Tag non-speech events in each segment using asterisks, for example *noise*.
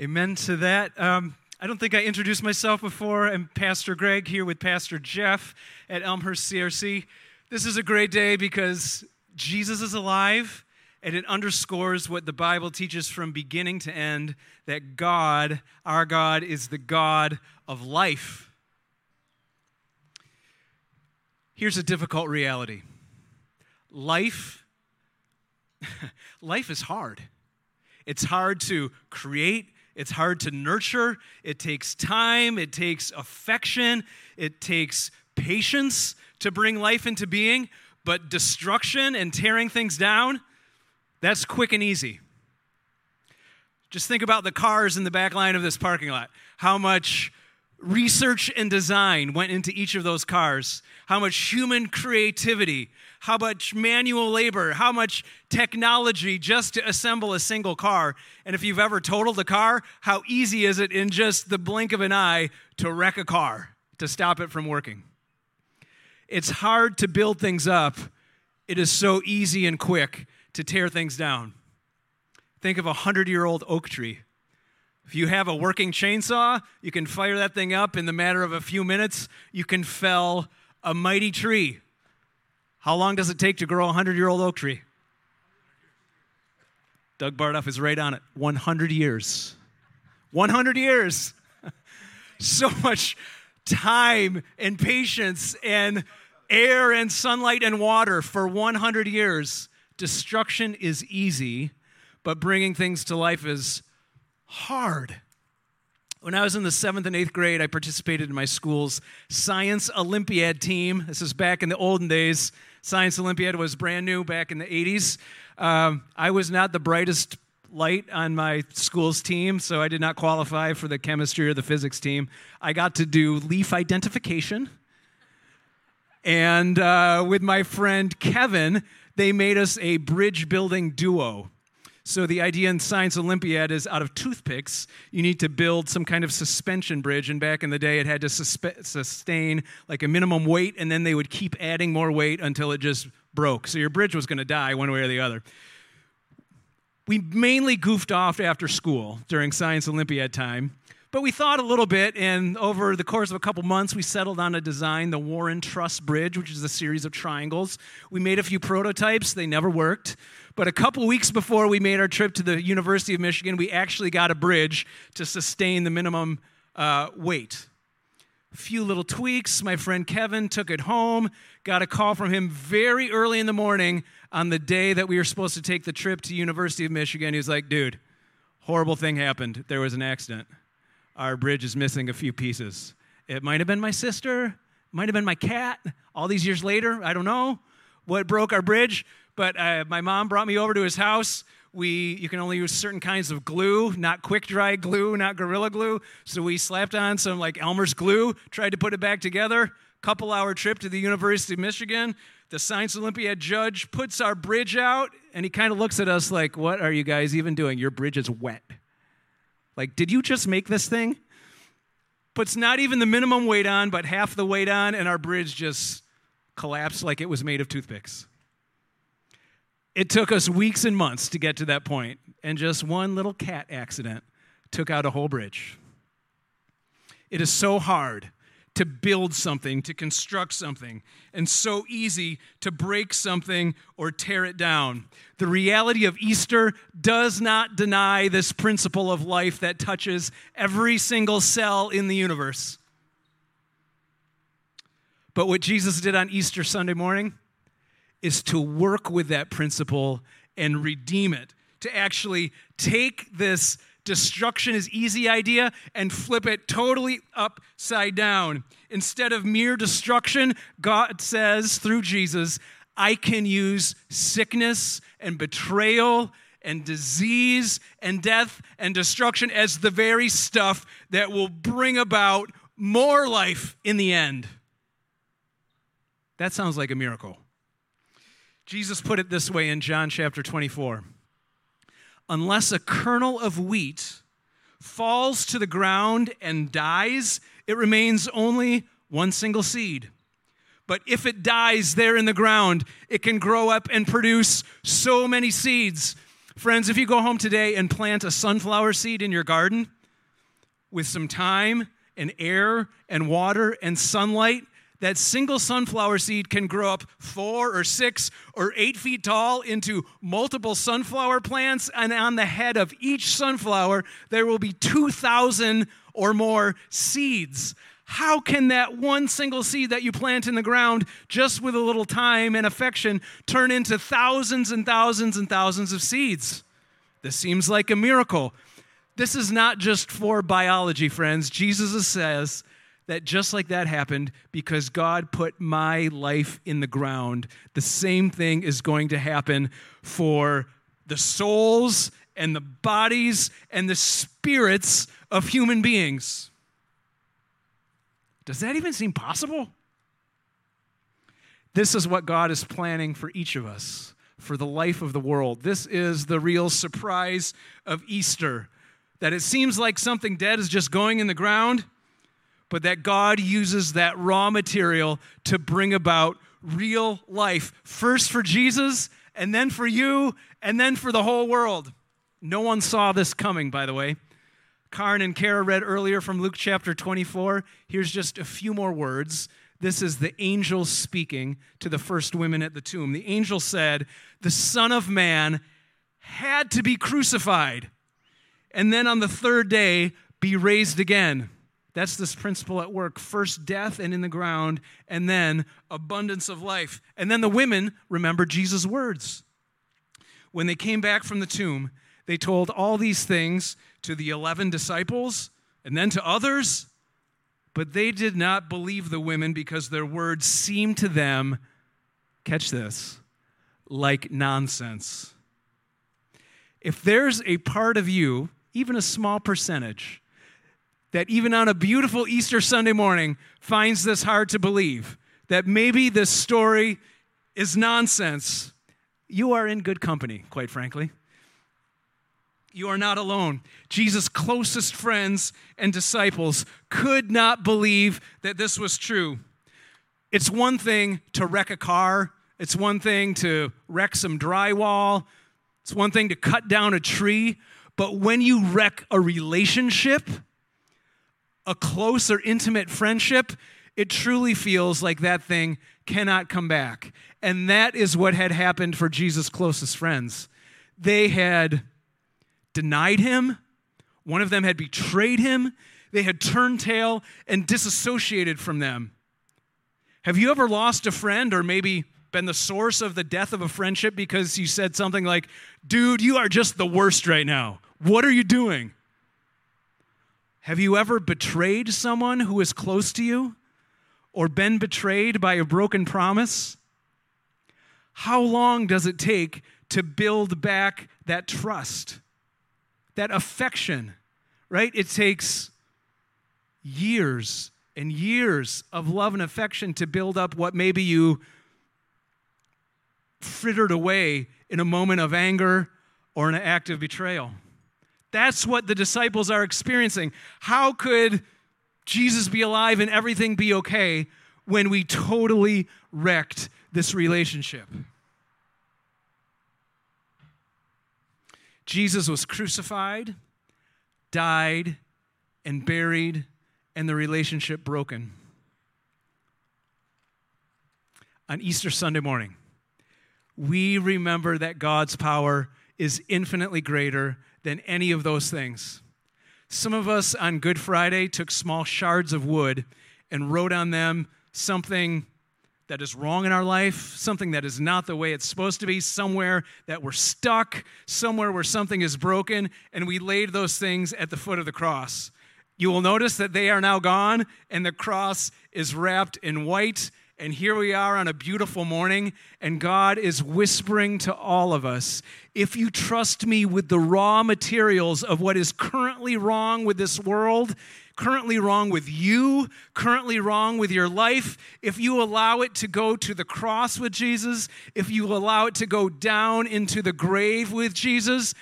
Amen to that. Um, I don't think I introduced myself before. I'm Pastor Greg here with Pastor Jeff at Elmhurst CRC. This is a great day because Jesus is alive and it underscores what the Bible teaches from beginning to end that God, our God, is the God of life. Here's a difficult reality life, *laughs* life is hard. It's hard to create, it's hard to nurture. It takes time, it takes affection, it takes patience to bring life into being. But destruction and tearing things down, that's quick and easy. Just think about the cars in the back line of this parking lot. How much research and design went into each of those cars, how much human creativity, how much manual labor, how much technology just to assemble a single car. And if you've ever totaled a car, how easy is it in just the blink of an eye to wreck a car, to stop it from working? It's hard to build things up. It is so easy and quick to tear things down. Think of a hundred year old oak tree. If you have a working chainsaw, you can fire that thing up in the matter of a few minutes. You can fell a mighty tree. How long does it take to grow a 100 year old oak tree? Doug Bardoff is right on it 100 years. 100 years. *laughs* so much time and patience and air and sunlight and water for 100 years. Destruction is easy, but bringing things to life is hard. When I was in the seventh and eighth grade, I participated in my school's Science Olympiad team. This is back in the olden days. Science Olympiad was brand new back in the 80s. Um, I was not the brightest light on my school's team, so I did not qualify for the chemistry or the physics team. I got to do leaf identification. And uh, with my friend Kevin, they made us a bridge building duo. So the idea in Science Olympiad is out of toothpicks, you need to build some kind of suspension bridge. And back in the day, it had to suspe- sustain like a minimum weight, and then they would keep adding more weight until it just broke. So your bridge was going to die one way or the other. We mainly goofed off after school during Science Olympiad time. But we thought a little bit, and over the course of a couple months, we settled on a design, the Warren Truss Bridge, which is a series of triangles. We made a few prototypes, they never worked. But a couple weeks before we made our trip to the University of Michigan, we actually got a bridge to sustain the minimum uh, weight. A few little tweaks. My friend Kevin took it home, got a call from him very early in the morning on the day that we were supposed to take the trip to University of Michigan. He was like, dude, horrible thing happened. There was an accident our bridge is missing a few pieces. It might have been my sister, might have been my cat. All these years later, I don't know what broke our bridge, but uh, my mom brought me over to his house. We, you can only use certain kinds of glue, not quick dry glue, not gorilla glue. So we slapped on some like Elmer's glue, tried to put it back together. Couple hour trip to the University of Michigan. The Science Olympiad judge puts our bridge out, and he kind of looks at us like, "What are you guys even doing? Your bridge is wet." Like, did you just make this thing? Puts not even the minimum weight on, but half the weight on, and our bridge just collapsed like it was made of toothpicks. It took us weeks and months to get to that point, and just one little cat accident took out a whole bridge. It is so hard to build something, to construct something, and so easy to break something or tear it down. The reality of Easter does not deny this principle of life that touches every single cell in the universe. But what Jesus did on Easter Sunday morning is to work with that principle and redeem it, to actually take this destruction is easy idea and flip it totally upside down. Instead of mere destruction, God says through Jesus, I can use sickness and betrayal and disease and death and destruction as the very stuff that will bring about more life in the end. That sounds like a miracle. Jesus put it this way in John chapter 24 unless a kernel of wheat falls to the ground and dies, it remains only one single seed. But if it dies there in the ground, it can grow up and produce so many seeds. Friends, if you go home today and plant a sunflower seed in your garden with some time and air and water and sunlight, that single sunflower seed can grow up four or six or eight feet tall into multiple sunflower plants. And on the head of each sunflower, there will be 2,000 or more seeds. How can that one single seed that you plant in the ground, just with a little time and affection, turn into thousands and thousands and thousands of seeds? This seems like a miracle. This is not just for biology, friends. Jesus says that just like that happened, because God put my life in the ground, the same thing is going to happen for the souls and the bodies and the spirits of human beings. Does that even seem possible? This is what God is planning for each of us, for the life of the world. This is the real surprise of Easter that it seems like something dead is just going in the ground but that God uses that raw material to bring about real life, first for Jesus, and then for you, and then for the whole world. No one saw this coming, by the way. Karn and Kara read earlier from Luke chapter 24. Here's just a few more words. This is the angel speaking to the first women at the tomb. The angel said, The Son of Man had to be crucified, and then on the third day be raised again. That's this principle at work first death and in the ground, and then abundance of life. And then the women remember Jesus' words. When they came back from the tomb, they told all these things to the 11 disciples and then to others, but they did not believe the women because their words seemed to them, catch this, like nonsense. If there's a part of you, even a small percentage, that even on a beautiful Easter Sunday morning finds this hard to believe, that maybe this story is nonsense, you are in good company, quite frankly. You are not alone. Jesus' closest friends and disciples could not believe that this was true. It's one thing to wreck a car, it's one thing to wreck some drywall, it's one thing to cut down a tree, but when you wreck a relationship, a close or intimate friendship, it truly feels like that thing cannot come back. And that is what had happened for Jesus' closest friends. They had denied him, one of them had betrayed him, they had turned tail and disassociated from them. Have you ever lost a friend or maybe been the source of the death of a friendship because you said something like, dude, you are just the worst right now? What are you doing? Have you ever betrayed someone who is close to you or been betrayed by a broken promise? How long does it take to build back that trust, that affection, right? It takes years and years of love and affection to build up what maybe you frittered away in a moment of anger or an act of betrayal. That's what the disciples are experiencing. How could Jesus be alive and everything be okay when we totally wrecked this relationship? Jesus was crucified, died, and buried, and the relationship broken. On Easter Sunday morning, we remember that God's power is infinitely greater than any of those things. Some of us on Good Friday took small shards of wood and wrote on them something that is wrong in our life, something that is not the way it's supposed to be, somewhere that we're stuck, somewhere where something is broken, and we laid those things at the foot of the cross. You will notice that they are now gone, and the cross is wrapped in white and here we are on a beautiful morning, and God is whispering to all of us if you trust me with the raw materials of what is currently wrong with this world, currently wrong with you, currently wrong with your life, if you allow it to go to the cross with Jesus, if you allow it to go down into the grave with Jesus,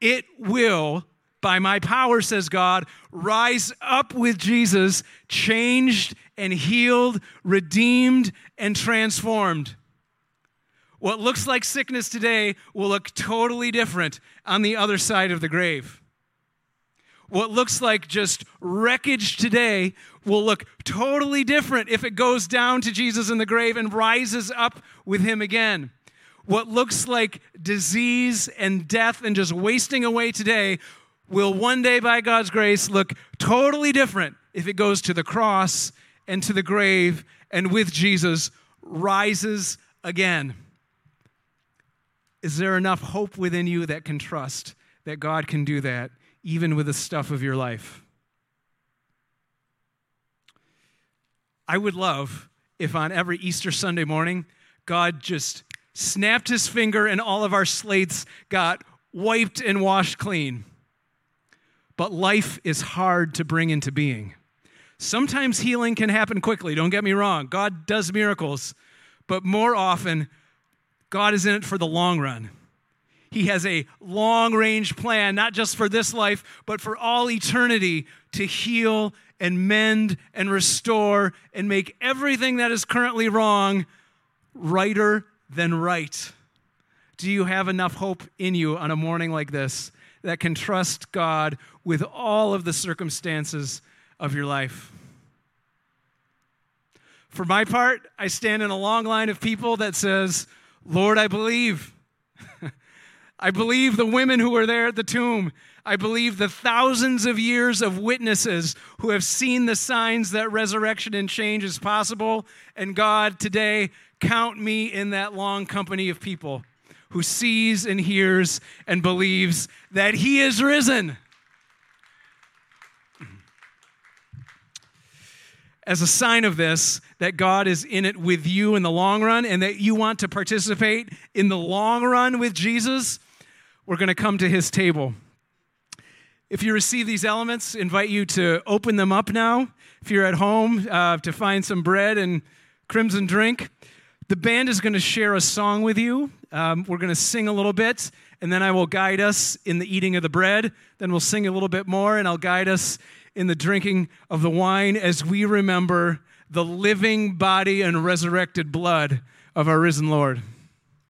it will by my power, says God, rise up with Jesus, changed and healed, redeemed and transformed. What looks like sickness today will look totally different on the other side of the grave. What looks like just wreckage today will look totally different if it goes down to Jesus in the grave and rises up with him again. What looks like disease and death and just wasting away today will one day, by God's grace, look totally different if it goes to the cross and to the grave and with Jesus rises again. Is there enough hope within you that can trust that God can do that, even with the stuff of your life? I would love if on every Easter Sunday morning, God just snapped his finger and all of our slates got wiped and washed clean. But life is hard to bring into being. Sometimes healing can happen quickly, don't get me wrong. God does miracles, but more often, God is in it for the long run. He has a long range plan, not just for this life, but for all eternity to heal and mend and restore and make everything that is currently wrong righter than right. Do you have enough hope in you on a morning like this that can trust God with all of the circumstances of your life? For my part, I stand in a long line of people that says, Lord, I believe. *laughs* I believe the women who were there at the tomb. I believe the thousands of years of witnesses who have seen the signs that resurrection and change is possible. And God, today, count me in that long company of people who sees and hears and believes that He is risen. as a sign of this, that God is in it with you in the long run and that you want to participate in the long run with Jesus, we're going to come to his table. If you receive these elements, invite you to open them up now. If you're at home, uh, to find some bread and crimson drink. The band is going to share a song with you. Um, we're going to sing a little bit, and then I will guide us in the eating of the bread. Then we'll sing a little bit more, and I'll guide us in the drinking of the wine as we remember the living body and resurrected blood of our risen Lord.